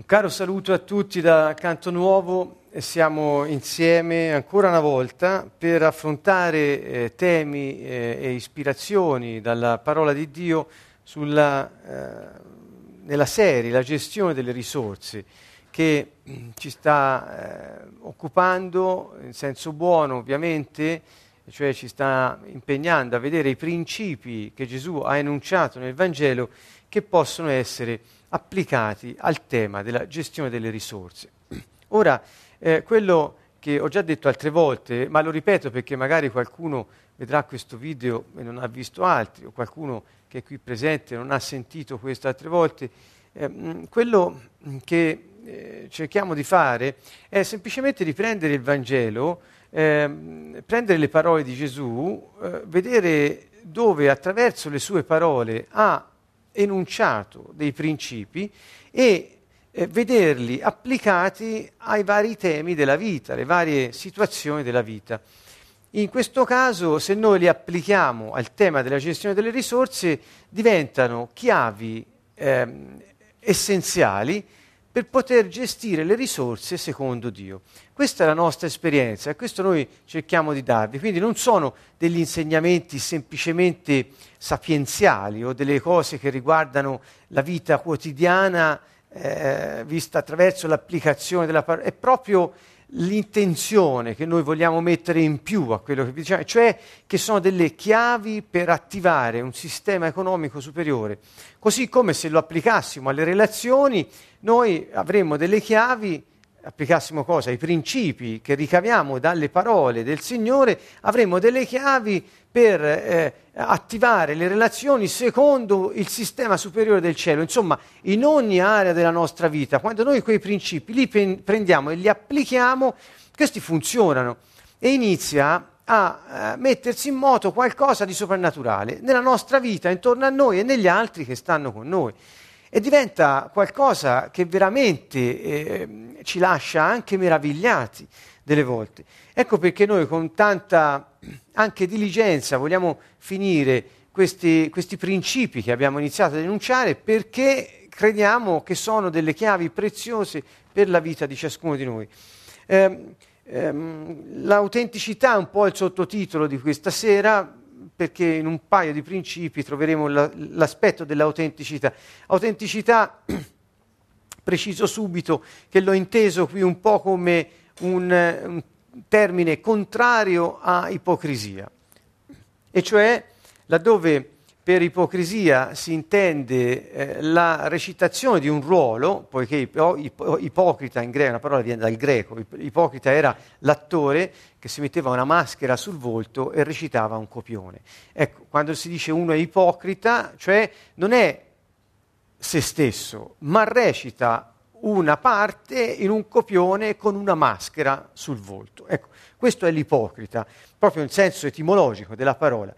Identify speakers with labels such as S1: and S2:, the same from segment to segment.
S1: Un caro saluto a tutti da Canto Nuovo e siamo insieme ancora una volta per affrontare eh, temi eh, e ispirazioni dalla parola di Dio sulla, eh, nella serie La gestione delle risorse che mm, ci sta eh, occupando in senso buono ovviamente, cioè ci sta impegnando a vedere i principi che Gesù ha enunciato nel Vangelo che possono essere applicati al tema della gestione delle risorse. Ora, eh, quello che ho già detto altre volte, ma lo ripeto perché magari qualcuno vedrà questo video e non ha visto altri, o qualcuno che è qui presente non ha sentito questo altre volte, eh, quello che eh, cerchiamo di fare è semplicemente di prendere il Vangelo, eh, prendere le parole di Gesù, eh, vedere dove attraverso le sue parole ha enunciato dei principi e eh, vederli applicati ai vari temi della vita, alle varie situazioni della vita. In questo caso, se noi li applichiamo al tema della gestione delle risorse, diventano chiavi ehm, essenziali per poter gestire le risorse secondo Dio. Questa è la nostra esperienza e questo noi cerchiamo di darvi. Quindi non sono degli insegnamenti semplicemente sapienziali o delle cose che riguardano la vita quotidiana eh, vista attraverso l'applicazione della parola, è proprio l'intenzione che noi vogliamo mettere in più a quello che diciamo, cioè che sono delle chiavi per attivare un sistema economico superiore. Così come se lo applicassimo alle relazioni, noi avremmo delle chiavi applicassimo cosa? I principi che ricaviamo dalle parole del Signore, avremo delle chiavi per eh, attivare le relazioni secondo il sistema superiore del cielo. Insomma, in ogni area della nostra vita, quando noi quei principi li pen- prendiamo e li applichiamo, questi funzionano e inizia a eh, mettersi in moto qualcosa di soprannaturale nella nostra vita, intorno a noi e negli altri che stanno con noi e diventa qualcosa che veramente eh, ci lascia anche meravigliati delle volte. Ecco perché noi con tanta anche diligenza vogliamo finire questi, questi principi che abbiamo iniziato a denunciare perché crediamo che sono delle chiavi preziose per la vita di ciascuno di noi. Eh, ehm, l'autenticità è un po' il sottotitolo di questa sera, perché in un paio di principi troveremo la, l'aspetto dell'autenticità. Autenticità, preciso subito, che l'ho inteso qui un po' come un, un termine contrario a ipocrisia, e cioè laddove per ipocrisia si intende eh, la recitazione di un ruolo, poiché ipo, ipo, ipocrita in greco, una parola viene dal greco, ipocrita era l'attore che si metteva una maschera sul volto e recitava un copione. Ecco, quando si dice uno è ipocrita, cioè non è se stesso, ma recita una parte in un copione con una maschera sul volto. Ecco, questo è l'ipocrita, proprio in senso etimologico della parola.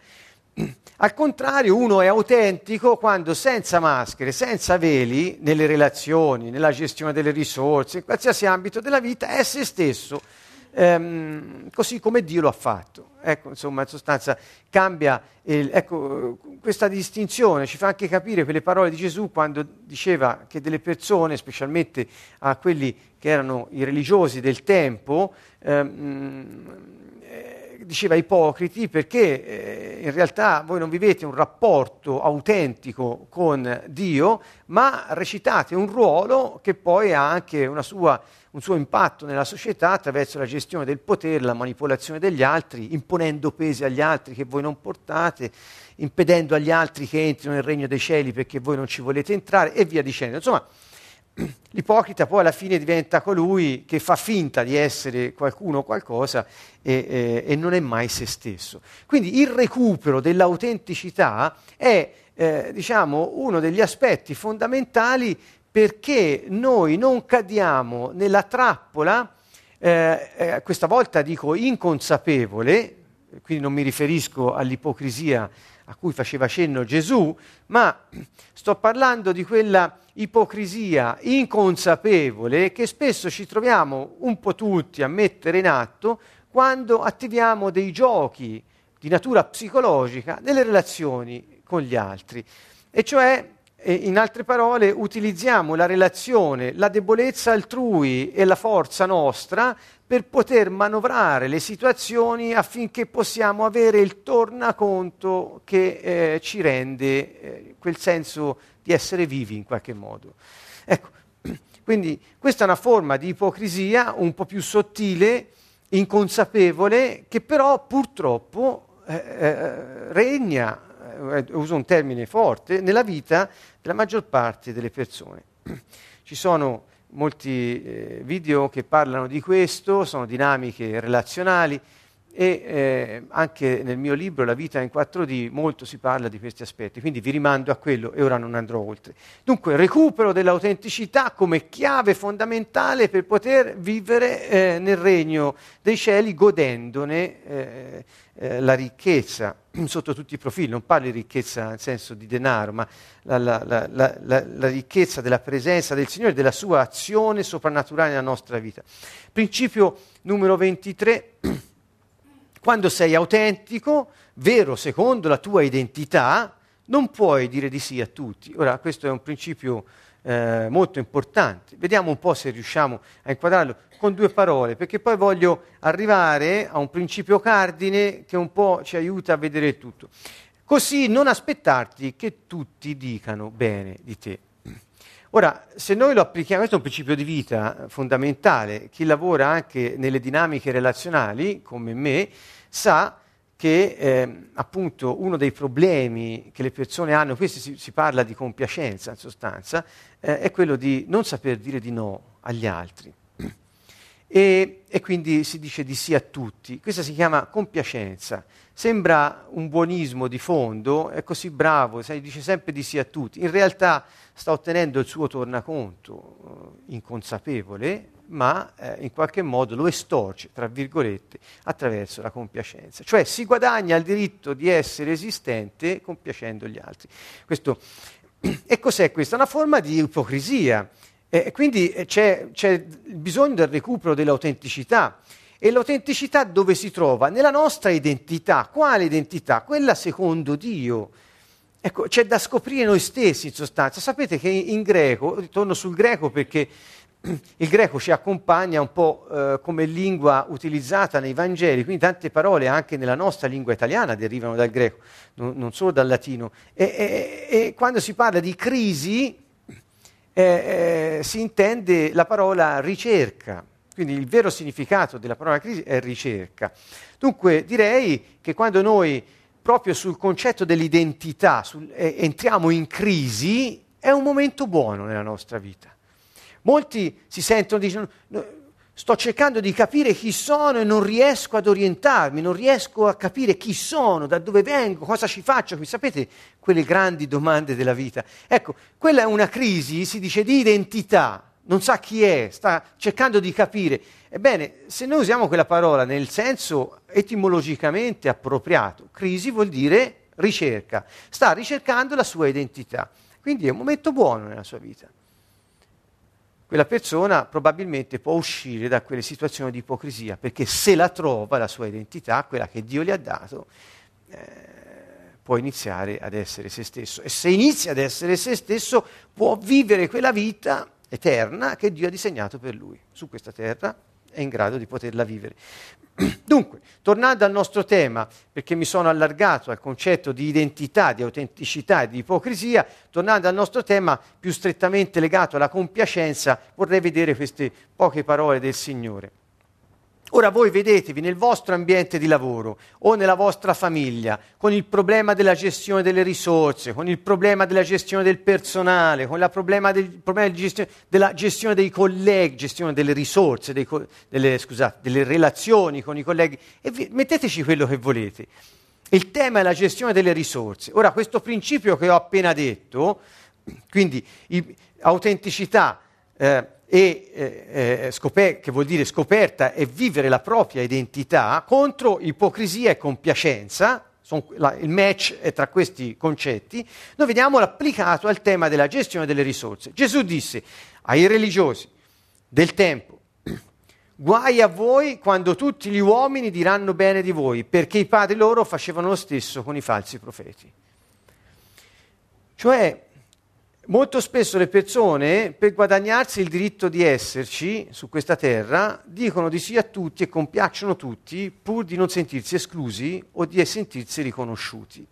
S1: Al contrario, uno è autentico quando senza maschere, senza veli, nelle relazioni, nella gestione delle risorse, in qualsiasi ambito della vita, è se stesso, ehm, così come Dio lo ha fatto. Ecco, insomma, in sostanza cambia. Il, ecco, questa distinzione ci fa anche capire quelle parole di Gesù quando diceva che delle persone, specialmente a quelli che erano i religiosi del tempo, ehm, diceva ipocriti perché eh, in realtà voi non vivete un rapporto autentico con Dio, ma recitate un ruolo che poi ha anche sua, un suo impatto nella società attraverso la gestione del potere, la manipolazione degli altri, imponendo pesi agli altri che voi non portate, impedendo agli altri che entrino nel regno dei cieli perché voi non ci volete entrare e via dicendo. Insomma, l'ipocrita poi alla fine diventa colui che fa finta di essere qualcuno o qualcosa e, e, e non è mai se stesso. Quindi il recupero dell'autenticità è eh, diciamo, uno degli aspetti fondamentali perché noi non cadiamo nella trappola, eh, eh, questa volta dico inconsapevole, quindi non mi riferisco all'ipocrisia a cui faceva cenno Gesù, ma sto parlando di quella ipocrisia inconsapevole che spesso ci troviamo un po' tutti a mettere in atto quando attiviamo dei giochi di natura psicologica nelle relazioni con gli altri. E cioè In altre parole, utilizziamo la relazione, la debolezza altrui e la forza nostra per poter manovrare le situazioni affinché possiamo avere il tornaconto che eh, ci rende eh, quel senso di essere vivi in qualche modo. Ecco, quindi questa è una forma di ipocrisia un po' più sottile, inconsapevole, che però purtroppo eh, eh regna, eh, uso un termine forte, nella vita della maggior parte delle persone. Ci sono molti eh, video che parlano di questo, sono dinamiche relazionali e eh, anche nel mio libro La vita in 4D molto si parla di questi aspetti, quindi vi rimando a quello e ora non andrò oltre. Dunque, recupero dell'autenticità come chiave fondamentale per poter vivere eh, nel regno dei cieli godendone eh, eh la ricchezza sotto tutti i profili, non parlo di ricchezza nel senso di denaro, ma la, la, la, la ricchezza della presenza del Signore, della sua azione soprannaturale nella nostra vita. Principio numero 23 quando sei autentico, vero secondo la tua identità, non puoi dire di sì a tutti. Ora, questo è un principio eh, molto importante. Vediamo un po' se riusciamo a inquadrarlo con due parole, perché poi voglio arrivare a un principio cardine che un po' ci aiuta a vedere tutto. Così non aspettarti che tutti dicano bene di te. Ora, se noi lo applichiamo, questo è un principio di vita fondamentale, chi lavora anche nelle dinamiche relazionali, come me, sa che eh, appunto uno dei problemi che le persone hanno, questo si, si parla di compiacenza in sostanza, eh, è quello di non saper dire di no agli altri. E, e, quindi si dice di sì a tutti. Questa si chiama compiacenza. Sembra un buonismo di fondo, è così bravo, sai, dice sempre di sì a tutti. In realtà sta ottenendo il suo tornaconto eh, inconsapevole, ma eh, in qualche modo lo estorce, tra virgolette, attraverso la compiacenza. Cioè si guadagna il diritto di essere esistente compiacendo gli altri. Questo, e cos'è questa? Una forma di ipocrisia. E quindi eh, c'è, c'è bisogno del recupero dell'autenticità. E l'autenticità dove si trova? Nella nostra identità. Quale identità? Quella secondo Dio. Ecco, c'è da scoprire noi stessi in sostanza. Sapete che in greco, ritorno sul greco perché il greco ci accompagna un po' eh, come lingua utilizzata nei Vangeli, quindi tante parole anche nella nostra lingua italiana derivano dal greco, non, non solo dal latino. E, e, e, quando si parla di crisi, eh, eh, si intende la parola ricerca, quindi il vero significato della parola crisi è ricerca. Dunque direi che quando noi proprio sul concetto dell'identità sul, eh, entriamo in crisi, è un momento buono nella nostra vita. Molti si sentono, dicono, sto cercando di capire chi sono e non riesco ad orientarmi, non riesco a capire chi sono, da dove vengo, cosa ci faccio qui. Sapete quelle grandi domande della vita? Ecco, quella è una crisi, si dice, di identità, non sa chi è, sta cercando di capire. Ebbene, se noi usiamo quella parola nel senso etimologicamente appropriato, crisi vuol dire ricerca, sta ricercando la sua identità. Quindi è un momento buono nella sua vita quella persona probabilmente può uscire da quelle situazioni di ipocrisia, perché se la trova la sua identità, quella che Dio gli ha dato, eh, può iniziare ad essere se stesso. E se inizia ad essere se stesso, può vivere quella vita eterna che Dio ha disegnato per lui su questa terra è in grado di poterla vivere. Dunque, tornando al nostro tema, perché mi sono allargato al concetto di identità, di autenticità e di ipocrisia, tornando al nostro tema più strettamente legato alla compiacenza, vorrei vedere queste poche parole del Signore. Ora voi vedetevi nel vostro ambiente di lavoro o nella vostra famiglia con il problema della gestione delle risorse, con il problema della gestione del personale, con il problema, del, problema gestione, della gestione dei colleghi, gestione delle risorse, dei, delle, scusate, delle relazioni con i colleghi e vi, metteteci quello che volete. Il tema è la gestione delle risorse. Ora questo principio che ho appena detto, quindi il, autenticità, eh, e eh, eh, scoper- che vuol dire scoperta e vivere la propria identità contro ipocrisia e compiacenza, la, il match è tra questi concetti, noi vediamo l'applicato al tema della gestione delle risorse. Gesù disse ai religiosi del tempo, guai a voi quando tutti gli uomini diranno bene di voi, perché i padri loro facevano lo stesso con i falsi profeti. Cioè, molto spesso le persone, per guadagnarsi il diritto di esserci su questa terra, dicono di sì a tutti e compiacciono tutti pur di non sentirsi esclusi o di sentirsi riconosciuti.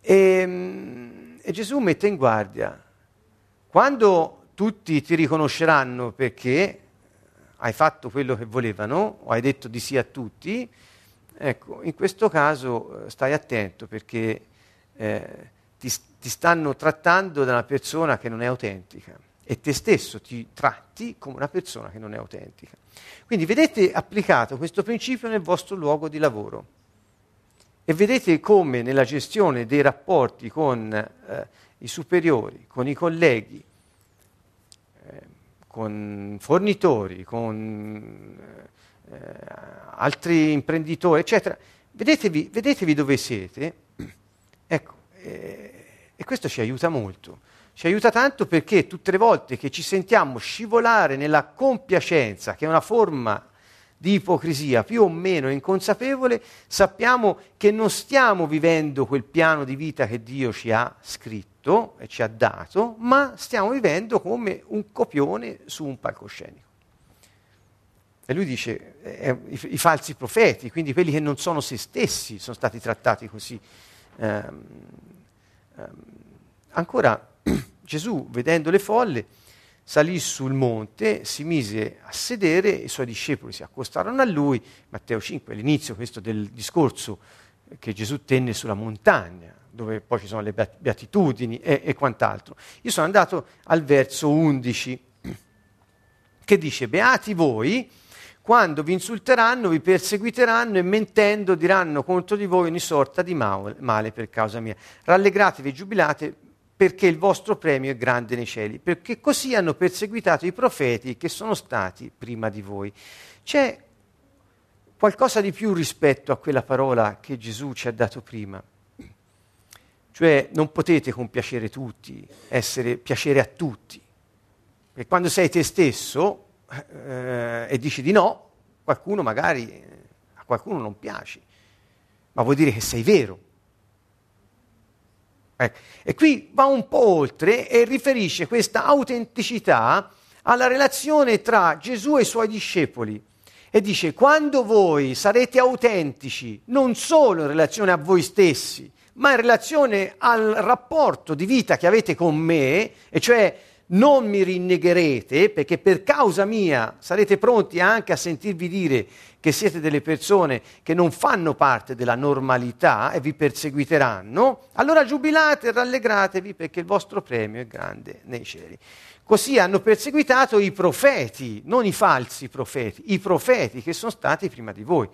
S1: E, ehm, e Gesù mette in guardia, quando tutti ti riconosceranno perché hai fatto quello che volevano o hai detto di sì a tutti, ecco, in questo caso eh, stai attento perché eh, ti, ti stanno trattando da una persona che non è autentica e te stesso ti tratti come una persona che non è autentica. Quindi vedete applicato questo principio nel vostro luogo di lavoro e vedete come nella gestione dei rapporti con eh, i superiori, con i colleghi, eh, con fornitori, con eh, altri imprenditori, eccetera, vedetevi, vedetevi dove siete. Ecco, eh, e questo ci aiuta molto. Ci aiuta tanto perché tutte le volte che ci sentiamo scivolare nella compiacenza, che è una forma di ipocrisia più o meno inconsapevole, sappiamo che non stiamo vivendo quel piano di vita che Dio ci ha scritto e ci ha dato, ma stiamo vivendo come un copione su un palcoscenico. E lui dice, eh, i, i, falsi profeti, quindi quelli che non sono se stessi, sono stati trattati così. Um, um, ancora Gesù, vedendo le folle, salì sul monte, si mise a sedere, i suoi discepoli si accostarono a lui, Matteo 5, l'inizio questo del discorso che Gesù tenne sulla montagna, dove poi ci sono le beatitudini e, e quant'altro. Io sono andato al verso 11, che dice, beati voi, quando vi insulteranno, vi perseguiteranno e mentendo diranno contro di voi ogni sorta di male per causa mia. Rallegratevi e giubilate perché il vostro premio è grande nei cieli, perché così hanno perseguitato i profeti che sono stati prima di voi. C'è qualcosa di più rispetto a quella parola che Gesù ci ha dato prima. Cioè non potete compiacere tutti, essere piacere a tutti. Perché quando sei te stesso eh, e dici di no, qualcuno magari a qualcuno non piaci, ma vuol dire che sei vero Ecco. E qui va un po' oltre e riferisce questa autenticità alla relazione tra Gesù e i suoi discepoli. E dice, quando voi sarete autentici, non solo in relazione a voi stessi, ma in relazione al rapporto di vita che avete con me, e cioè non mi rinnegherete, perché per causa mia sarete pronti anche a sentirvi dire che siete delle persone che non fanno parte della normalità e vi perseguiteranno, allora giubilate e rallegratevi perché il vostro premio è grande nei cieli. Così hanno perseguitato i profeti, non i falsi profeti, i profeti che sono stati prima di voi.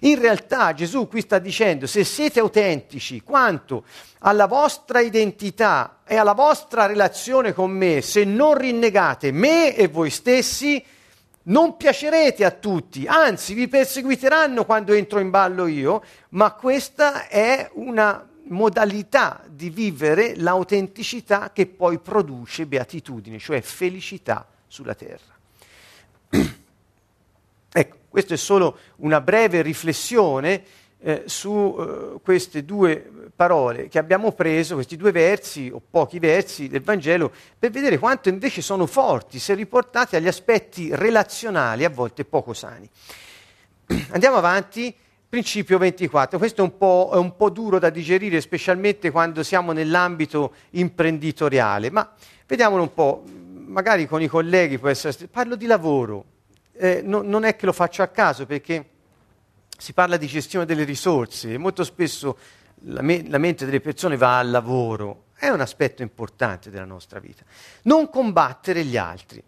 S1: In realtà Gesù qui sta dicendo, se siete autentici quanto alla vostra identità e alla vostra relazione con me, se non rinnegate me e voi stessi, non piacerete a tutti, anzi vi perseguiteranno quando entro in ballo io, ma questa è una modalità di vivere l'autenticità che poi produce beatitudine, cioè felicità sulla terra. ecco, questa è solo una breve riflessione eh, su eh, queste due parole che abbiamo preso, questi due versi o pochi versi del Vangelo, per vedere quanto invece sono forti se riportati agli aspetti relazionali, a volte poco sani. Andiamo avanti Principio 24, questo è un, è un, po', duro da digerire, specialmente quando siamo nell'ambito imprenditoriale, ma vediamolo un po', magari con i colleghi può essere... Parlo di lavoro, eh, no, non è che lo faccio a caso perché si parla di gestione delle risorse. Molto spesso la, me- la mente delle persone va al lavoro, è un aspetto importante della nostra vita. Non combattere gli altri,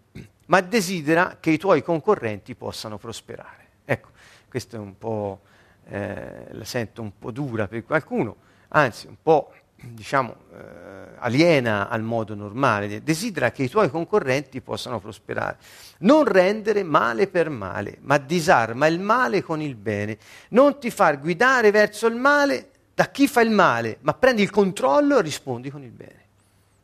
S1: ma desidera che i tuoi concorrenti possano prosperare. Ecco, questo è un po' eh, la sento un po' dura per qualcuno, anzi un po' diciamo eh, aliena al modo normale, desidera che i tuoi concorrenti possano prosperare. Non rendere male per male, ma disarma il male con il bene. Non ti far guidare verso il male da chi fa il male, ma prendi il controllo e rispondi con il bene.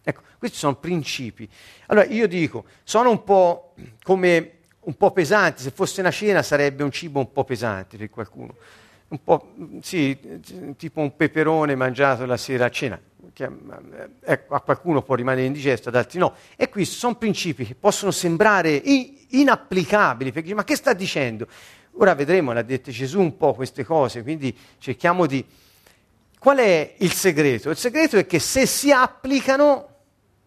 S1: Ecco, questi sono principi. Allora io dico, sono un po' come un po' pesanti, se fosse una cena sarebbe un cibo un po' pesante per qualcuno un po', sì, tipo un peperone mangiato la sera a cena. eh, a qualcuno può rimanere indigesto, ad altri no. E qui sono principi che possono sembrare in, inapplicabili, perché ma che sta dicendo? Ora vedremo, l'ha detto Gesù un po' queste cose, quindi cerchiamo di... Qual è il segreto? Il segreto è che se si applicano,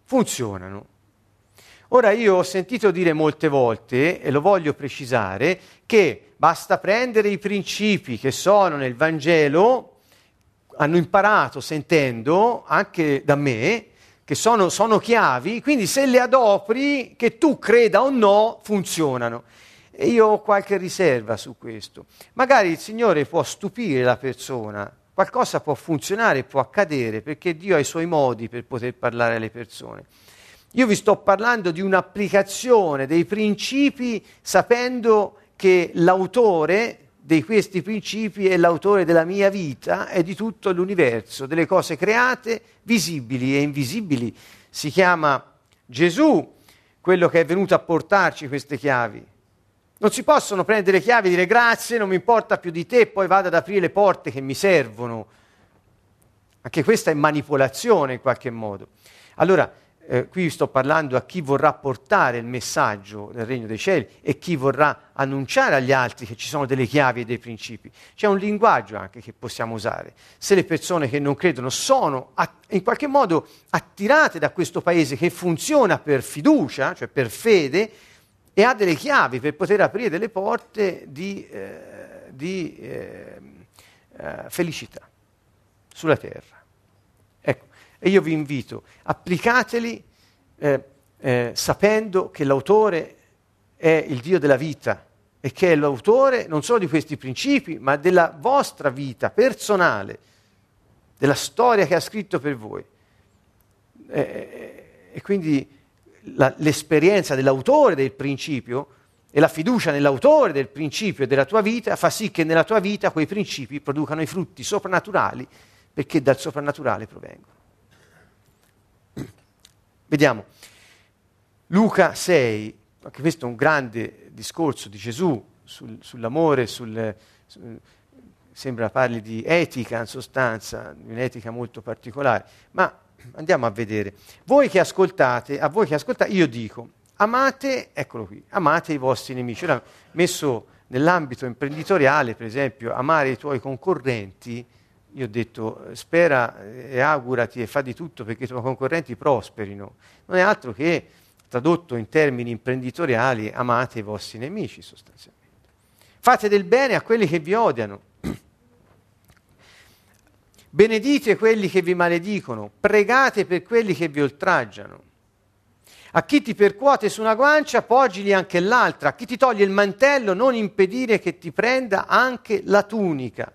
S1: funzionano. Ora io ho sentito dire molte volte, e lo voglio precisare, che basta prendere i principi che sono nel Vangelo, hanno imparato sentendo anche da me, che sono, sono chiavi, quindi se le adopri, che tu creda o no, funzionano. E io ho qualche riserva su questo. Magari il Signore può stupire la persona, qualcosa può funzionare, può accadere, perché Dio ha i suoi modi per poter parlare alle persone. Io vi sto parlando di un'applicazione dei principi sapendo che l'autore di questi principi è l'autore della mia vita e di tutto l'universo, delle cose create, visibili e invisibili. Si chiama Gesù, quello che è venuto a portarci queste chiavi. Non si possono prendere le chiavi e dire grazie, non mi importa più di te, poi vado ad aprire le porte che mi servono. Anche questa è manipolazione in qualche modo. Allora, eh, qui sto parlando a chi vorrà portare il messaggio del regno dei cieli e chi vorrà annunciare agli altri che ci sono delle chiavi e dei principi. C'è un linguaggio anche che possiamo usare. Se le persone che non credono sono a, in qualche modo attirate da questo paese che funziona per fiducia, cioè per fede, e ha delle chiavi per poter aprire delle porte di, eh, di eh, eh, felicità sulla terra. E io vi invito, applicateli eh, eh, sapendo che l'autore è il Dio della vita e che è l'autore non solo di questi principi, ma della vostra vita personale, della storia che ha scritto per voi. Eh, e quindi la, l'esperienza dell'autore del principio e la fiducia nell'autore del principio e della tua vita fa sì che nella tua vita quei principi producano i frutti soprannaturali perché dal soprannaturale provengono. Vediamo, Luca 6, anche questo è un grande discorso di Gesù sul, sull'amore, sul, sul, sembra parli di etica in sostanza, un'etica molto particolare, ma andiamo a vedere. Voi che ascoltate, a voi che ascoltate, io dico, amate, eccolo qui, amate i vostri nemici. Ora, messo nell'ambito imprenditoriale, per esempio, amare i tuoi concorrenti, io ho detto spera e augurati e fa di tutto perché i tuoi concorrenti prosperino. Non è altro che, tradotto in termini imprenditoriali, amate i vostri nemici sostanzialmente. Fate del bene a quelli che vi odiano. Benedite quelli che vi maledicono, pregate per quelli che vi oltraggiano. A chi ti percuote su una guancia, poggili anche l'altra. A chi ti toglie il mantello, non impedire che ti prenda anche la tunica.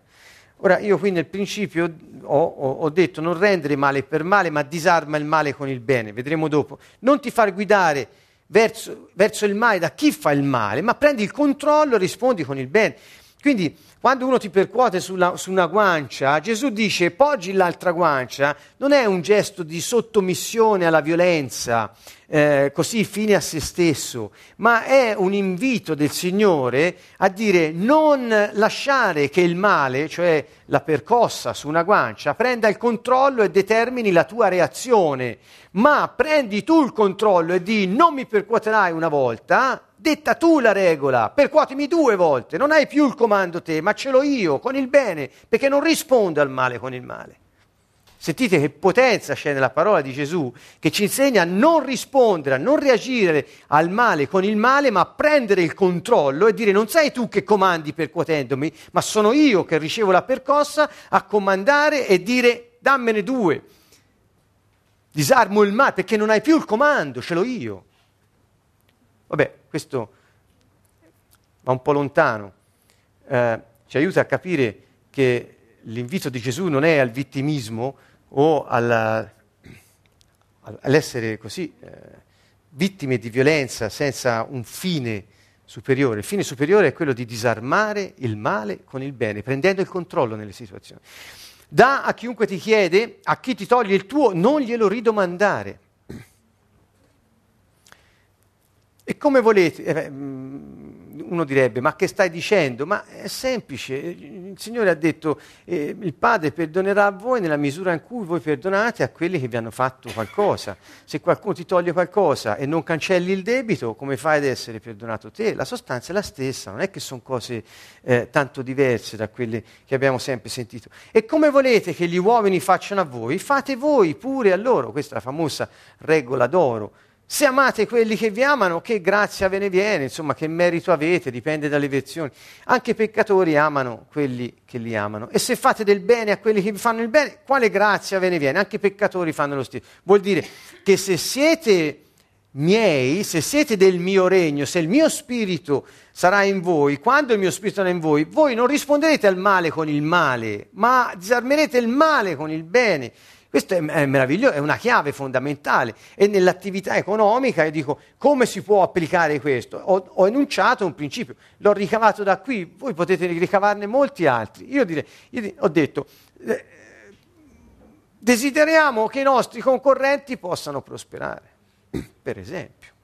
S1: Ora, io qui nel principio ho, ho, ho, detto non rendere male per male, ma disarma il male con il bene, vedremo dopo. Non ti far guidare verso, verso il male da chi fa il male, ma prendi il controllo e rispondi con il bene. Quindi, quando uno ti percuote sulla, su una guancia, Gesù dice poggi l'altra guancia, non è un gesto di sottomissione alla violenza, eh, così fine a se stesso, ma è un invito del Signore a dire non lasciare che il male, cioè la percossa su una guancia, prenda il controllo e determini la tua reazione, ma prendi tu il controllo e di non mi percuoterai una volta, detta tu la regola, percuotemi due volte, non hai più il comando te, ma ce l'ho io con il bene, perché non rispondo al male con il male. Sentite che potenza c'è nella parola di Gesù che ci insegna a non rispondere, a non reagire al male con il male, ma a prendere il controllo e dire non sei tu che comandi percuotendomi, ma sono io che ricevo la percossa a comandare e dire dammene due. Disarmo il male perché non hai più il comando, ce l'ho io. Vabbè, questo va un po' lontano, eh, ci aiuta a capire che l'invito di Gesù non è al vittimismo, o alla, all'essere così eh, vittime di violenza senza un fine superiore. Il fine superiore è quello di disarmare il male con il bene, prendendo il controllo nelle situazioni. Da a chiunque ti chiede, a chi ti toglie il tuo, non glielo ridomandare. E come volete? Eh, mm, uno direbbe, ma che stai dicendo? Ma è semplice, il Signore ha detto, eh, il Padre perdonerà a voi nella misura in cui voi perdonate a quelli che vi hanno fatto qualcosa. Se qualcuno ti toglie qualcosa e non cancelli il debito, come fai ad essere perdonato te? La sostanza è la stessa, non è che sono cose eh, tanto diverse da quelle che abbiamo sempre sentito. E come volete che gli uomini facciano a voi, fate voi pure a loro. Questa è la famosa regola d'oro se amate quelli che vi amano, che grazia ve ne viene, insomma, che merito avete, dipende dalle versioni. Anche i peccatori amano quelli che li amano. E se fate del bene a quelli che vi fanno il bene, quale grazia ve ne viene? Anche i peccatori fanno lo stesso. Vuol dire che se siete miei, se siete del mio regno, se il mio spirito sarà in voi, quando il mio spirito sarà in voi, voi non risponderete al male con il male, ma disarmerete il male con il bene. Questo è, è meraviglioso, è una chiave fondamentale. E nell'attività economica io dico come si può applicare questo? Ho, ho, enunciato un principio, l'ho ricavato da qui, voi potete ricavarne molti altri. Io, direi, io ho detto, eh, desideriamo che i nostri concorrenti possano prosperare, per esempio.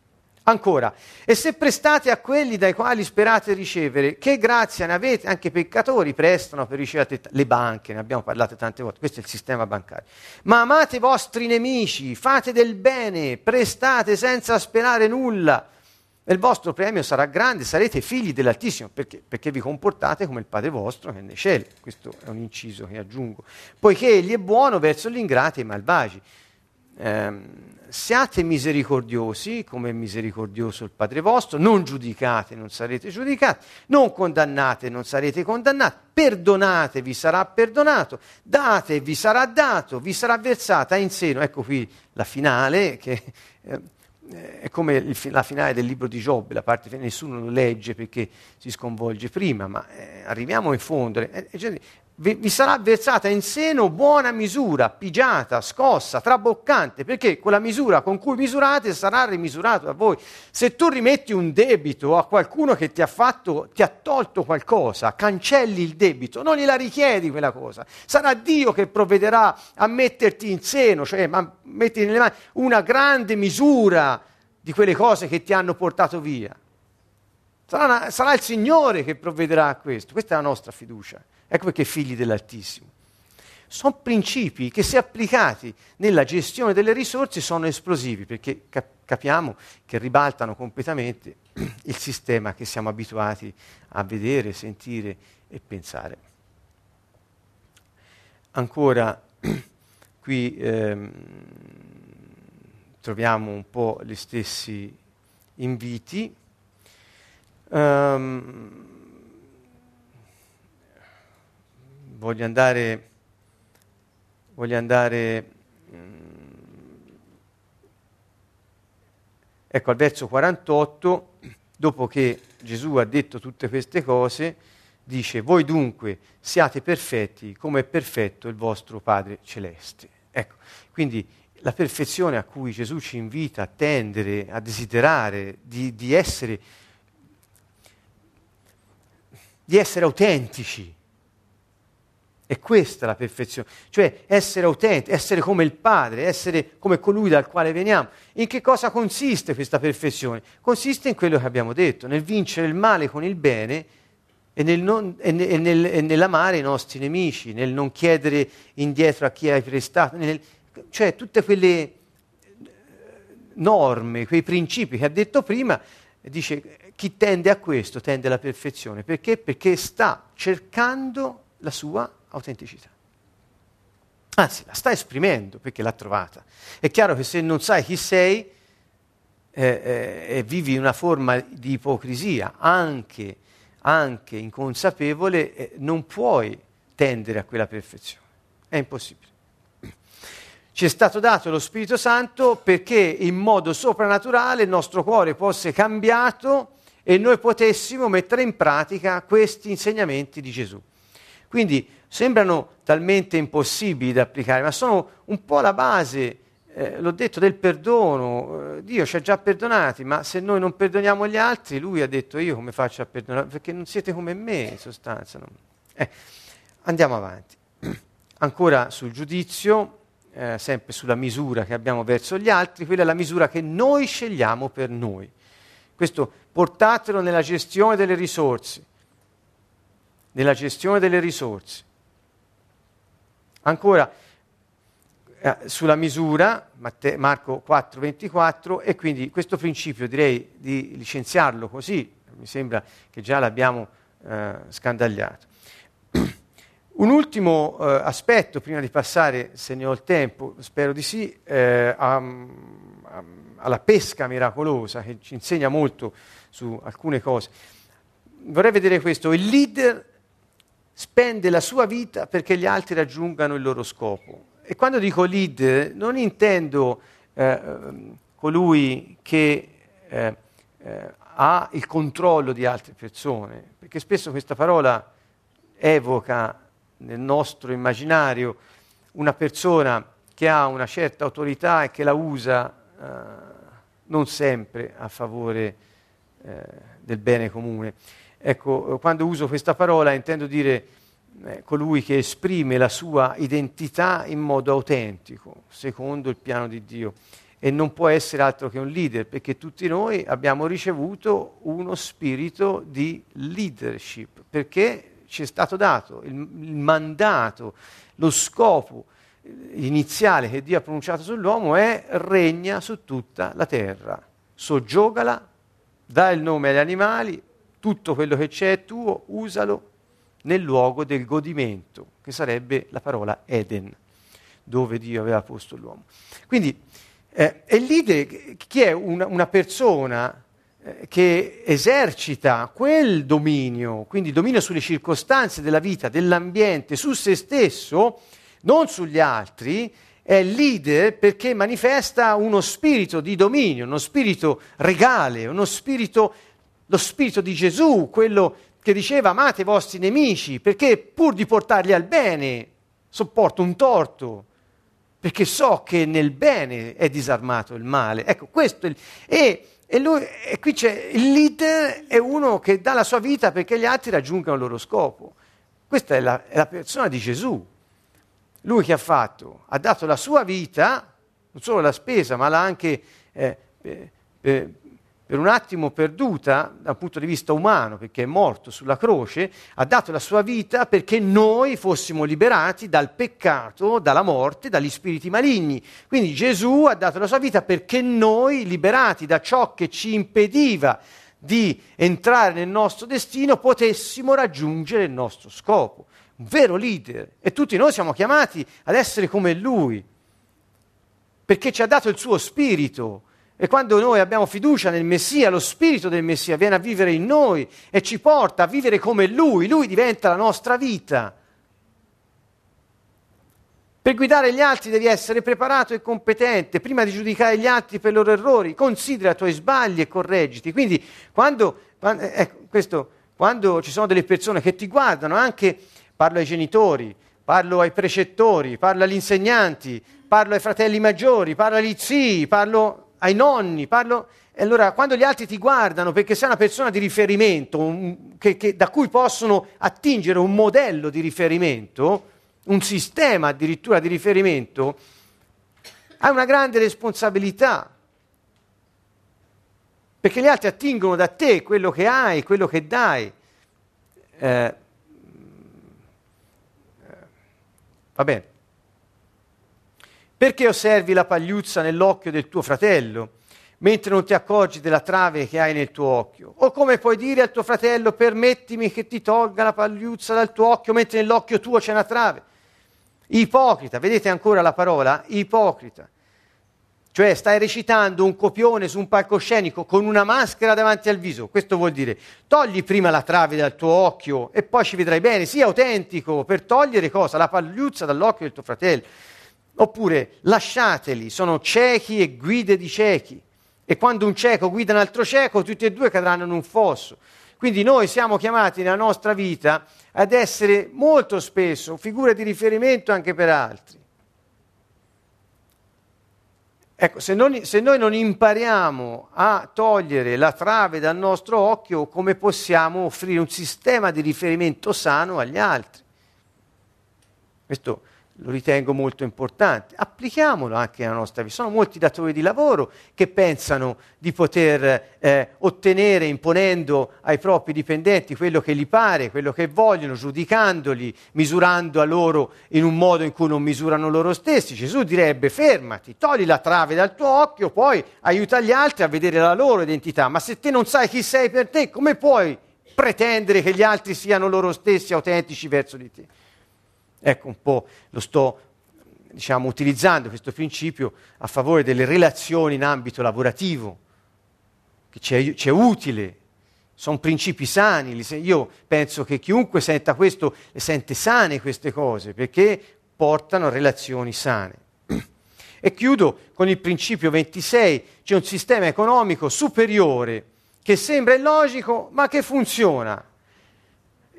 S1: Ancora, e se prestate a quelli dai quali sperate ricevere, che grazia ne avete? Anche i peccatori prestano per ricevere le banche, ne abbiamo parlato tante volte, questo è il sistema bancario. Ma amate i vostri nemici, fate del bene, prestate senza sperare nulla. E il vostro premio sarà grande, sarete figli dell'Altissimo, perché? perché vi comportate come il Padre vostro che è nei cieli. Questo è un inciso che aggiungo. Poiché egli è buono verso gli ingrati e i malvagi. Ehm, siate misericordiosi, come è misericordioso il Padre vostro, non giudicate, non sarete giudicati, non condannate, non sarete condannati, perdonate, vi sarà perdonato, date, vi sarà dato, vi sarà versata in seno. Ecco qui la finale, che eh, è come il, la finale del libro di Giobbe, la parte che nessuno lo legge perché si sconvolge prima, ma eh, arriviamo in fondo. Eh, eh vi sarà versata in seno buona misura, pigiata, scossa, traboccante, perché quella misura con cui misurate sarà rimisurato a voi. Se tu rimetti un debito a qualcuno che ti ha fatto, ti ha tolto qualcosa, cancelli il debito, non gliela richiedi quella cosa. Sarà Dio che provvederà a metterti in seno, cioè a metterti nelle mani una grande misura di quelle cose che ti hanno portato via. Sarà, una, sarà il Signore che provvederà a questo. Questa è la nostra fiducia. Ecco perché figli dell'Altissimo. Sono principi che se applicati nella gestione delle risorse sono esplosivi perché cap- capiamo che ribaltano completamente il sistema che siamo abituati a vedere, sentire e pensare. Ancora qui ehm, troviamo un po' gli stessi inviti. Um, voglio andare, voglio andare mm, ecco al verso 48, dopo che Gesù ha detto tutte queste cose, dice, voi dunque siate perfetti come è perfetto il vostro Padre Celeste. Ecco, quindi la perfezione a cui Gesù ci invita a tendere, a desiderare, di, di essere, di essere autentici, è questa la perfezione, cioè essere autentici, essere come il Padre, essere come colui dal quale veniamo. In che cosa consiste questa perfezione? Consiste in quello che abbiamo detto, nel vincere il male con il bene e, nel non, e, nel, e nell'amare i nostri nemici, nel non chiedere indietro a chi hai prestato, nel, cioè tutte quelle norme, quei principi che ha detto prima, dice chi tende a questo tende alla perfezione. Perché? Perché sta cercando la sua autenticità. Anzi, la sta esprimendo perché l'ha trovata. È chiaro che se non sai chi sei eh, eh, e vivi una forma di ipocrisia, anche, anche inconsapevole, eh, non puoi tendere a quella perfezione. È impossibile. Ci è stato dato lo Spirito Santo perché in modo soprannaturale il nostro cuore fosse cambiato e noi potessimo mettere in pratica questi insegnamenti di Gesù. Quindi sembrano talmente impossibili da applicare, ma sono un po' la base, eh, l'ho detto, del perdono. Eh, Dio ci ha già perdonati, ma se noi non perdoniamo gli altri, lui ha detto io come faccio a perdonare? Perché non siete come me in sostanza. Eh, andiamo avanti. Ancora sul giudizio, eh, sempre sulla misura che abbiamo verso gli altri, quella è la misura che noi scegliamo per noi. Questo portatelo nella gestione delle risorse nella gestione delle risorse. Ancora, eh, sulla misura, Matte- Marco 4:24, e quindi questo principio direi di licenziarlo così, mi sembra che già l'abbiamo eh, scandagliato. Un ultimo eh, aspetto, prima di passare, se ne ho il tempo, spero di sì, eh, a, a, alla pesca miracolosa, che ci insegna molto su alcune cose. Vorrei vedere questo, il leader spende la sua vita perché gli altri raggiungano il loro scopo. E quando dico leader non intendo eh, colui che eh, eh, ha il controllo di altre persone, perché spesso questa parola evoca nel nostro immaginario una persona che ha una certa autorità e che la usa eh, non sempre a favore eh, del bene comune. Ecco, quando uso questa parola intendo dire eh, colui che esprime la sua identità in modo autentico, secondo il piano di Dio. E non può essere altro che un leader, perché tutti noi abbiamo ricevuto uno spirito di leadership, perché ci è stato dato il, il mandato, lo scopo iniziale che Dio ha pronunciato sull'uomo è regna su tutta la terra, soggiogala, dà il nome agli animali, tutto quello che c'è è tuo, usalo nel luogo del godimento, che sarebbe la parola Eden, dove Dio aveva posto l'uomo. Quindi eh, il leader, chi è una, una persona eh, che esercita quel dominio, quindi dominio sulle circostanze della vita, dell'ambiente, su se stesso, non sugli altri, è leader perché manifesta uno spirito di dominio, uno spirito regale, uno spirito, lo spirito di Gesù, quello che diceva amate i vostri nemici, perché pur di portarli al bene sopporto un torto, perché so che nel bene è disarmato il male. Ecco, questo è il, e, e, lui, e qui c'è il leader, è uno che dà la sua vita perché gli altri raggiungano il loro scopo. Questa è la, è la persona di Gesù. Lui che ha fatto? Ha dato la sua vita, non solo la spesa, ma l'ha anche eh, per, per, un attimo perduta dal punto di vista umano, perché è morto sulla croce, ha dato la sua vita perché noi fossimo liberati dal peccato, dalla morte, dagli spiriti maligni. Quindi Gesù ha dato la sua vita perché noi, liberati da ciò che ci impediva di entrare nel nostro destino, potessimo raggiungere il nostro scopo. Un vero leader. E tutti noi siamo chiamati ad essere come lui, perché ci ha dato il suo spirito e quando noi abbiamo fiducia nel Messia, lo Spirito del Messia viene a vivere in noi e ci porta a vivere come Lui, Lui diventa la nostra vita. Per guidare gli altri devi essere preparato e competente, prima di giudicare gli altri per i loro errori, considera i tuoi sbagli e correggiti. Quindi quando, quando, eh, ecco, questo, quando ci sono delle persone che ti guardano, anche parlo ai genitori, parlo ai precettori, parlo agli insegnanti, parlo ai fratelli maggiori, parlo agli zii, parlo ai nonni, parlo... E allora quando gli altri ti guardano perché sei una persona di riferimento, un, che, che, da cui possono attingere un modello di riferimento, un sistema addirittura di riferimento, hai una grande responsabilità. Perché gli altri attingono da te quello che hai, quello che dai. Eh, va bene. Perché osservi la pagliuzza nell'occhio del tuo fratello, mentre non ti accorgi della trave che hai nel tuo occhio? O come puoi dire al tuo fratello, permettimi che ti tolga la pagliuzza dal tuo occhio, mentre nell'occhio tuo c'è una trave? Ipocrita, vedete ancora la parola? Ipocrita. Cioè stai recitando un copione su un palcoscenico con una maschera davanti al viso. Questo vuol dire togli prima la trave dal tuo occhio e poi ci vedrai bene. Sii autentico per togliere cosa? La pagliuzza dall'occhio del tuo fratello. Oppure lasciateli, sono ciechi e guide di ciechi. E quando un cieco guida un altro cieco, tutti e due cadranno in un fosso. Quindi noi siamo chiamati nella nostra vita ad essere molto spesso figure di riferimento anche per altri. Ecco, se, non, se, noi non impariamo a togliere la trave dal nostro occhio, come possiamo offrire un sistema di riferimento sano agli altri? Questo lo ritengo molto importante. Applichiamolo anche alla nostra vita. Sono molti datori di lavoro che pensano di poter eh, ottenere imponendo ai propri dipendenti quello che gli pare, quello che vogliono, giudicandoli, misurando a loro in un modo in cui non misurano loro stessi. Gesù direbbe fermati, togli la trave dal tuo occhio, poi aiuta gli altri a vedere la loro identità. Ma se te non sai chi sei per te, come puoi pretendere che gli altri siano loro stessi autentici verso di te? Ecco un po' lo sto diciamo, utilizzando questo principio a favore delle relazioni in ambito lavorativo, che c'è, c'è utile, sono principi sani. Io penso che chiunque senta questo le sente sane queste cose, perché portano a relazioni sane. E chiudo con il principio 26, c'è un sistema economico superiore che sembra illogico ma che funziona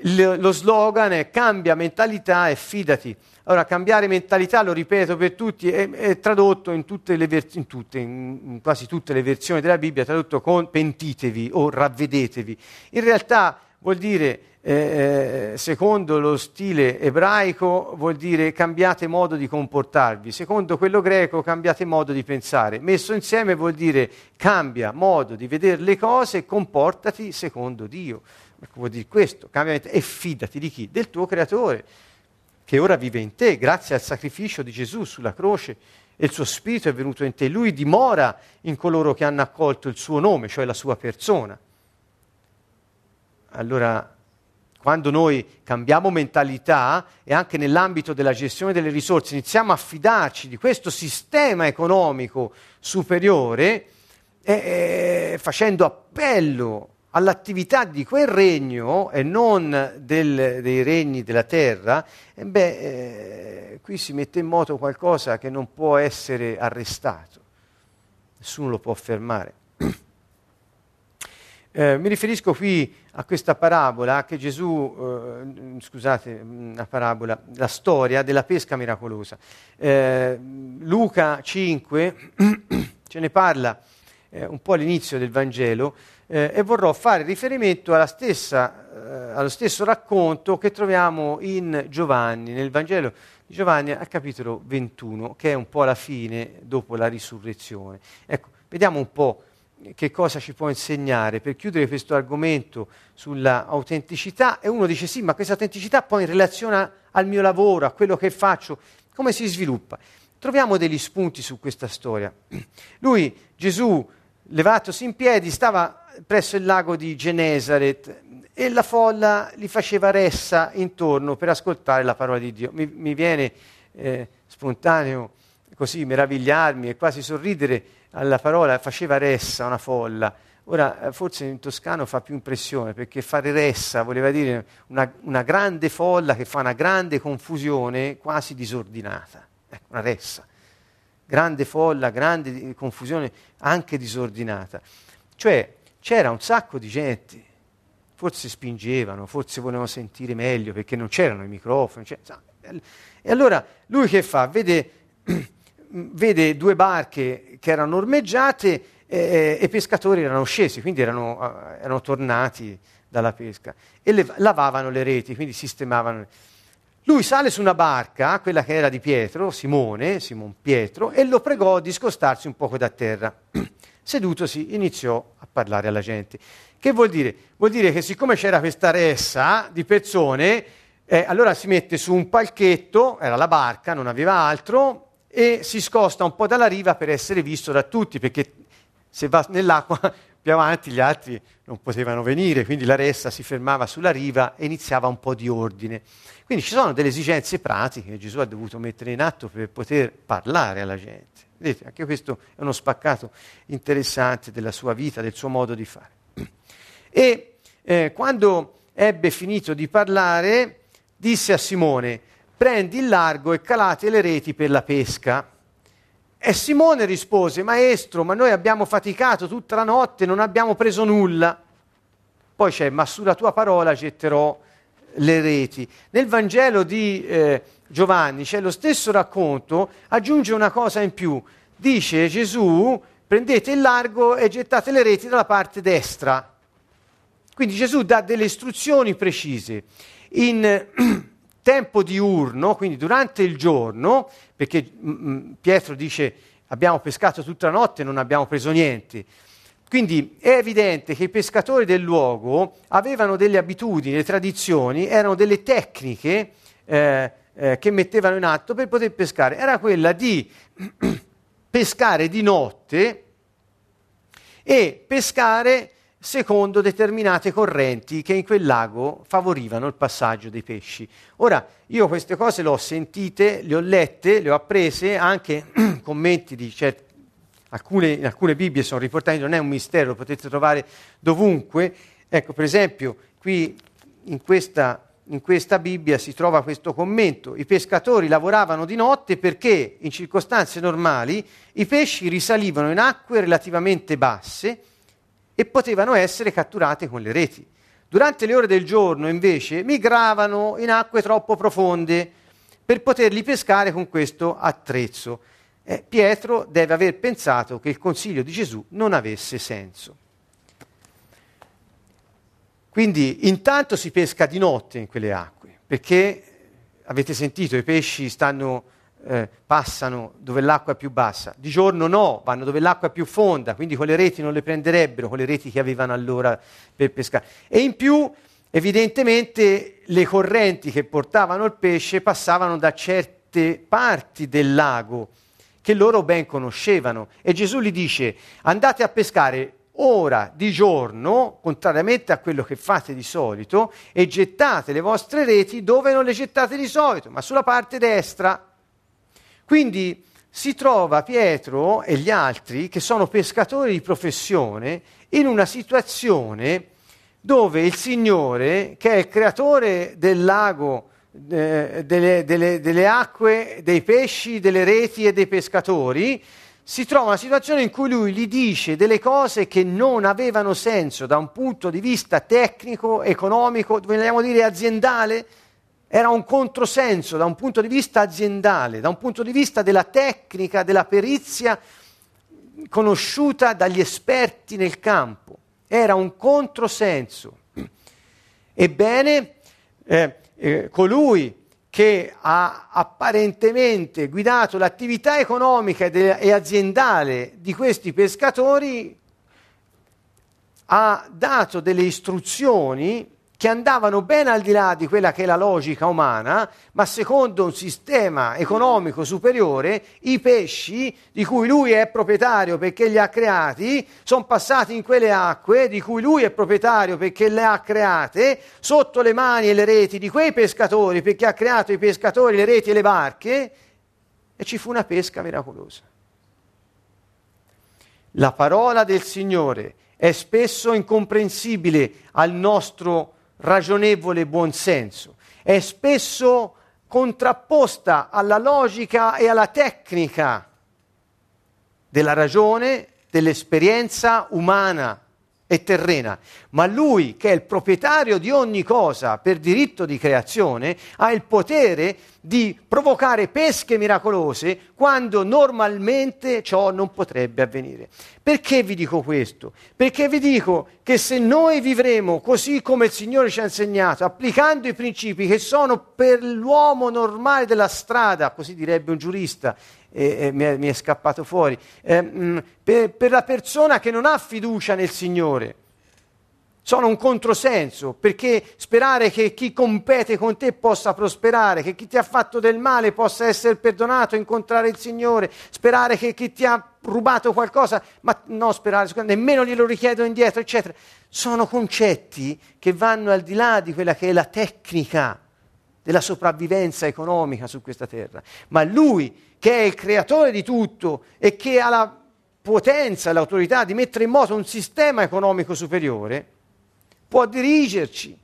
S1: lo slogan è cambia mentalità e fidati. Allora, cambiare mentalità, lo ripeto per tutti, è, è tradotto in, tutte vers- in, tutte, in, quasi tutte le versioni della Bibbia, tradotto con pentitevi o ravvedetevi. In realtà vuol dire, eh, eh, secondo lo stile ebraico, vuol dire cambiate modo di comportarvi. Secondo quello greco, cambiate modo di pensare. Messo insieme vuol dire cambia modo di vedere le cose e comportati secondo Dio. Ecco, vuol dire questo, cambiamento, e fidati di chi? Del tuo creatore, che ora vive in te, grazie al sacrificio di Gesù sulla croce, e il suo spirito è venuto in te. Lui dimora in coloro che hanno accolto il suo nome, cioè la sua persona. Allora, quando noi cambiamo mentalità e anche nell'ambito della gestione delle risorse iniziamo a fidarci di questo sistema economico superiore, eh, eh, facendo appello all'attività di quel regno e non del, dei regni della terra, eh beh, eh, qui si mette in moto qualcosa che non può essere arrestato, nessuno lo può fermare. Eh, mi riferisco qui a questa parabola che Gesù, eh, scusate, una parabola, la storia della pesca miracolosa. Eh, Luca 5 ce ne parla eh, un po' all'inizio del Vangelo eh, e vorrò fare riferimento stessa, eh, allo stesso racconto che troviamo in Giovanni, nel Vangelo di Giovanni al capitolo 21, che è un po' la fine dopo la risurrezione. Ecco, vediamo un po' che cosa ci può insegnare per chiudere questo argomento sulla autenticità e uno dice sì, ma questa autenticità poi in relazione al mio lavoro, a quello che faccio, come si sviluppa? Troviamo degli spunti su questa storia. Lui, Gesù, levatosi in piedi, stava presso il lago di Genesaret e la folla gli faceva ressa intorno per ascoltare la parola di Dio. Mi, mi viene eh, spontaneo così meravigliarmi e quasi sorridere alla parola, faceva ressa una folla. Ora, eh, forse in toscano fa più impressione perché fare ressa voleva dire una, una grande folla che fa una grande confusione quasi disordinata. Ecco, una ressa. Grande folla, grande confusione anche disordinata. Cioè, c'era un sacco di gente, forse spingevano, forse volevano sentire meglio perché non c'erano i microfoni. Cioè, e allora lui che fa? Vede, vede due barche che erano ormeggiate e i pescatori erano scesi, quindi erano, erano tornati dalla pesca e le, lavavano le reti, quindi sistemavano. Lui sale su una barca, quella che era di Pietro, Simone, Simon Pietro, e lo pregò di scostarsi un poco da terra. Sedutosi iniziò a parlare alla gente. Che vuol dire? Vuol dire che siccome c'era questa ressa di persone, eh, allora si mette su un palchetto, era la barca, non aveva altro, e si scosta un po' dalla riva per essere visto da tutti, perché se va nell'acqua più avanti gli altri non potevano venire, quindi la ressa si fermava sulla riva e iniziava un po' di ordine. Quindi ci sono delle esigenze pratiche che Gesù ha dovuto mettere in atto per poter parlare alla gente. Vedete, anche questo è uno spaccato interessante della sua vita, del suo modo di fare. E eh, quando ebbe finito di parlare, disse a Simone, prendi il largo e calate le reti per la pesca. E Simone rispose, maestro, ma noi abbiamo faticato tutta la notte, non abbiamo preso nulla. Poi c'è, ma sulla tua parola getterò le reti. Nel Vangelo di eh, Giovanni c'è lo stesso racconto, aggiunge una cosa in più. Dice Gesù, prendete il largo e gettate le reti dalla parte destra. Quindi Gesù dà delle istruzioni precise. In tempo diurno, quindi durante il giorno, perché mm, mm, Pietro dice abbiamo pescato tutta la notte e non abbiamo preso niente. Quindi è evidente che i pescatori del luogo avevano delle abitudini, delle tradizioni, erano delle tecniche eh, eh, che mettevano in atto per poter pescare. Era quella di pescare di notte e pescare secondo determinate correnti che in quel lago favorivano il passaggio dei pesci. Ora, io queste cose le ho sentite, le ho lette, le ho apprese, anche commenti di certi Alcune, in alcune Bibbie sono riportati, non è un mistero, lo potete trovare dovunque. Ecco, per esempio, qui in questa, in questa Bibbia si trova questo commento. I pescatori lavoravano di notte perché in circostanze normali i pesci risalivano in acque relativamente basse e potevano essere catturate con le reti. Durante le ore del giorno, invece, migravano in acque troppo profonde per poterli pescare con questo attrezzo. Eh, Pietro deve aver pensato che il consiglio di Gesù non avesse senso. Quindi intanto si pesca di notte in quelle acque, perché avete sentito, i pesci stanno eh, passano dove l'acqua è più bassa, di giorno no, vanno dove l'acqua è più fonda, quindi con le reti non le prenderebbero, con le reti che avevano allora per pescare. E in più, evidentemente, le correnti che portavano il pesce passavano da certe parti del lago che loro ben conoscevano. E Gesù gli dice, andate a pescare ora di giorno, contrariamente a quello che fate di solito, e gettate le vostre reti dove non le gettate di solito, ma sulla parte destra. Quindi si trova Pietro e gli altri, che sono pescatori di professione, in una situazione dove il Signore, che è il creatore del lago, eh, delle, delle, delle acque, dei pesci, delle reti e dei pescatori, si trova una situazione in cui lui gli dice delle cose che non avevano senso da un punto di vista tecnico, economico, vogliamo dire aziendale, era un controsenso da un punto di vista aziendale, da un punto di vista della tecnica, della perizia conosciuta dagli esperti nel campo. Era un controsenso. Ebbene, eh, eh, colui che ha apparentemente guidato l'attività economica e aziendale di questi pescatori ha dato delle istruzioni che andavano ben al di là di quella che è la logica umana, ma secondo un sistema economico superiore, i pesci di cui lui è proprietario perché li ha creati, sono passati in quelle acque di cui lui è proprietario perché le ha create, sotto le mani e le reti di quei pescatori perché ha creato i pescatori, le reti e le barche, e ci fu una pesca miracolosa. La parola del Signore è spesso incomprensibile al nostro ragionevole buonsenso, è spesso contrapposta alla logica e alla tecnica della ragione, dell'esperienza umana e terrena, ma lui che è il proprietario di ogni cosa per diritto di creazione ha il potere di provocare pesche miracolose quando normalmente ciò non potrebbe avvenire. Perché vi dico questo? Perché vi dico che se noi vivremo così come il Signore ci ha insegnato, applicando i principi che sono per l'uomo normale della strada, così direbbe un giurista, e, e mi, è, mi, è, scappato fuori, eh, mh, per, per la persona che non ha fiducia nel Signore, sono un controsenso, perché sperare che chi compete con te possa prosperare, che chi ti ha fatto del male possa essere perdonato, incontrare il Signore, sperare che chi ti ha rubato qualcosa, ma non sperare, nemmeno glielo richiedo indietro, eccetera, sono concetti che vanno al di là di quella che è la tecnica della sopravvivenza economica su questa terra. Ma lui, che è il creatore di tutto e che ha la potenza e l'autorità di mettere in moto un sistema economico superiore, può dirigerci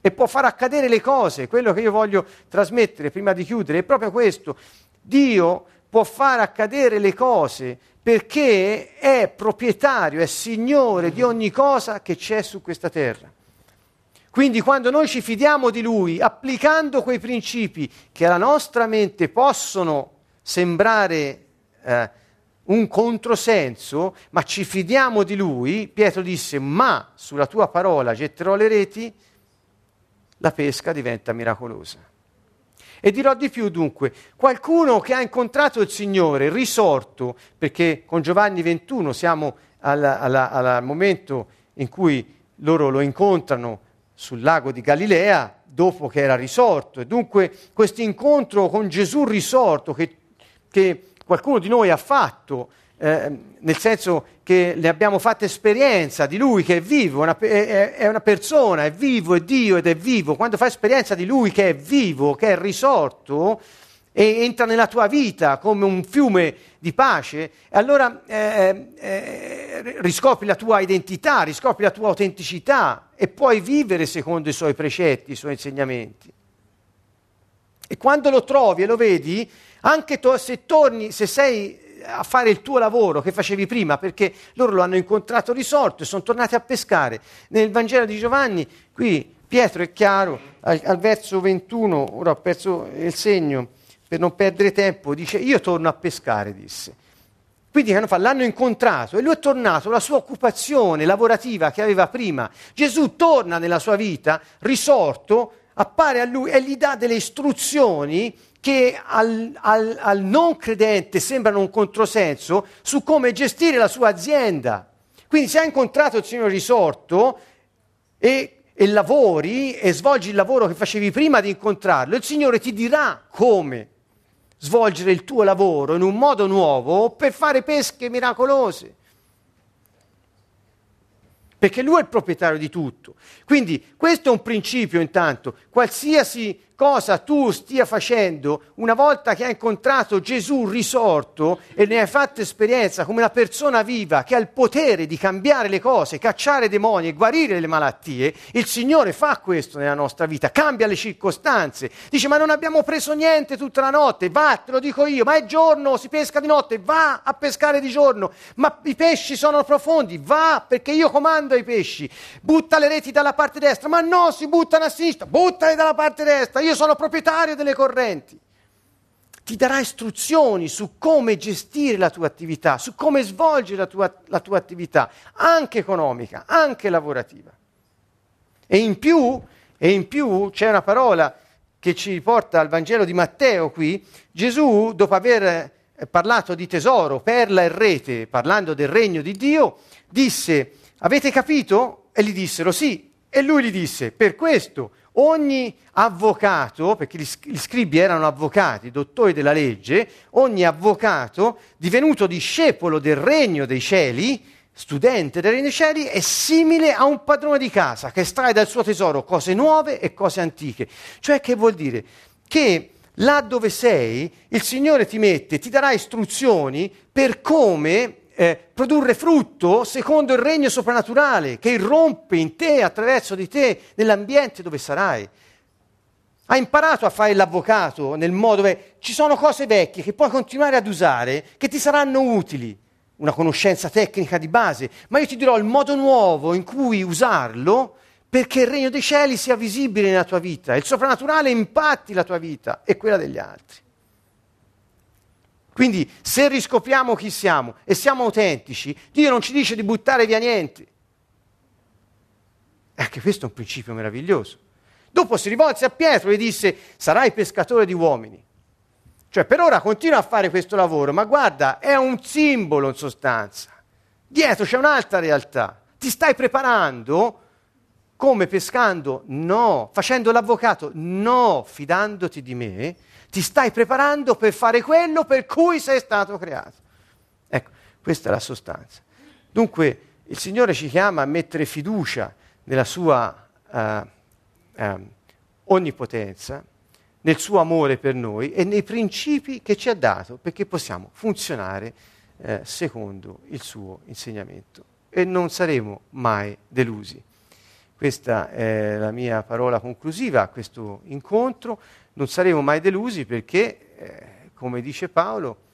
S1: e può far accadere le cose. Quello che io voglio trasmettere prima di chiudere è proprio questo. Dio può far accadere le cose perché è proprietario, è signore di ogni cosa che c'è su questa terra. Quindi quando noi ci fidiamo di Lui, applicando quei principi che alla nostra mente possono sembrare eh, un controsenso, ma ci fidiamo di lui, Pietro disse, ma sulla tua parola getterò le reti, la pesca diventa miracolosa. E dirò di più dunque, qualcuno che ha incontrato il Signore, risorto, perché con Giovanni 21 siamo al momento in cui loro lo incontrano sul lago di Galilea, dopo che era risorto. E dunque questo incontro con Gesù risorto che, che qualcuno di noi ha fatto, eh, nel senso che ne abbiamo fatto esperienza di Lui che è vivo, una, è, è, una persona, è vivo, è Dio ed è vivo. Quando fai esperienza di Lui che è vivo, che è risorto, e entra nella tua vita come un fiume di pace, allora eh, eh, riscopri la tua identità, riscopri la tua autenticità e puoi vivere secondo i suoi precetti, i suoi insegnamenti. E quando lo trovi e lo vedi, anche to- se torni, se sei a fare il tuo lavoro che facevi prima, perché loro lo hanno incontrato risorto e sono tornati a pescare. Nel Vangelo di Giovanni, qui Pietro è chiaro, al, al verso 21, ora ho perso il segno, per non perdere tempo, dice io torno a pescare, disse. Quindi che fatto? L'hanno incontrato e lui è tornato alla sua occupazione lavorativa che aveva prima. Gesù torna nella sua vita, risorto, appare a lui e gli dà delle istruzioni che al, al, al non credente sembrano un controsenso su come gestire la sua azienda. Quindi se hai incontrato il Signore risorto e, e lavori e svolgi il lavoro che facevi prima di incontrarlo, il Signore ti dirà come svolgere il tuo lavoro in un modo nuovo per fare pesche miracolose. Perché lui è il proprietario di tutto. Quindi questo è un principio intanto. Qualsiasi cosa tu stia facendo una volta che hai incontrato Gesù risorto e ne hai fatto esperienza come una persona viva che ha il potere di cambiare le cose, cacciare demoni e guarire le malattie, il Signore fa questo nella nostra vita, cambia le circostanze. Dice ma non abbiamo preso niente tutta la notte, va, te lo dico io, ma è giorno, si pesca di notte, va a pescare di giorno, ma i pesci sono profondi, va perché io comando i pesci, butta le reti dalla parte destra, ma no, si buttano a sinistra, buttale dalla parte destra, io io sono proprietario delle correnti. Ti darà istruzioni su come gestire la tua attività, su come svolgere la tua, la tua attività, anche economica, anche lavorativa. E in più, e in più c'è una parola che ci porta al Vangelo di Matteo qui, Gesù, dopo aver eh, parlato di tesoro, perla e rete, parlando del regno di Dio, disse, avete capito? E gli dissero sì. E lui gli disse, per questo ogni avvocato, perché gli scribi erano avvocati, dottori della legge, ogni avvocato divenuto discepolo del regno dei cieli, studente del regno dei cieli, è simile a un padrone di casa che estrae dal suo tesoro cose nuove e cose antiche. Cioè che vuol dire? Che là dove sei, il Signore ti mette, ti darà istruzioni per come eh, produrre frutto secondo il regno soprannaturale che irrompe in te, attraverso di te, nell'ambiente dove sarai. Hai imparato a fare l'avvocato nel modo dove ci sono cose vecchie che puoi continuare ad usare, che ti saranno utili, una conoscenza tecnica di base, ma io ti dirò il modo nuovo in cui usarlo perché il regno dei cieli sia visibile nella tua vita, il soprannaturale impatti la tua vita e quella degli altri. Quindi se riscopriamo chi siamo e siamo autentici, Dio non ci dice di buttare via niente. Anche questo è un principio meraviglioso. Dopo si rivolse a Pietro e disse, sarai pescatore di uomini. Cioè per ora continua a fare questo lavoro, ma guarda, è un simbolo in sostanza. Dietro c'è un'altra realtà. Ti stai preparando come pescando? No. Facendo l'avvocato? No. Fidandoti di me? Ti stai preparando per fare quello per cui sei stato creato. Ecco, questa è la sostanza. Dunque il Signore ci chiama a mettere fiducia nella sua uh, uh, onnipotenza, nel suo amore per noi e nei principi che ci ha dato perché possiamo funzionare uh, secondo il suo insegnamento e non saremo mai delusi. Questa è la mia parola conclusiva a questo incontro non saremo mai delusi perché, eh, come dice Paolo,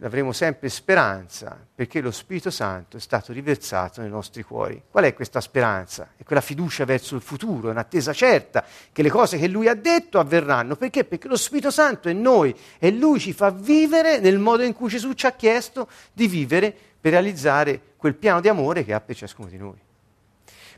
S1: avremo sempre speranza perché lo Spirito Santo è stato riversato nei nostri cuori. Qual è questa speranza? È quella fiducia verso il futuro, è un'attesa certa che le cose che Lui ha detto avverranno. Perché? Perché lo Spirito Santo è noi e Lui ci fa vivere nel modo in cui Gesù ci ha chiesto di vivere per realizzare quel piano di amore che ha per ciascuno di noi.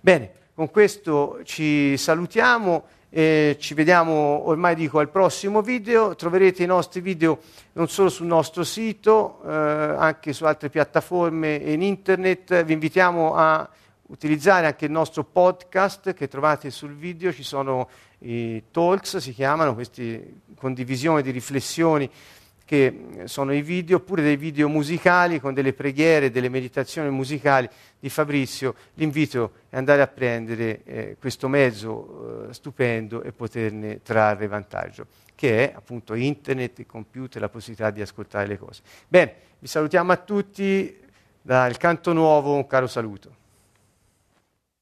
S1: Bene, con questo ci salutiamo E ci vediamo ormai dico al prossimo video, troverete i nostri video non solo sul nostro sito, eh, anche su altre piattaforme in internet. Vi invitiamo a utilizzare anche il nostro podcast che trovate sul video, ci sono i talks, si chiamano, queste condivisioni di riflessioni che sono i video, oppure dei video musicali con delle preghiere, delle meditazioni musicali di Fabrizio. L'invito è andare a prendere eh, questo mezzo eh, stupendo e poterne trarre vantaggio, che è appunto internet, il computer, la possibilità di ascoltare le cose. Bene, vi salutiamo a tutti dal canto nuovo, un caro saluto.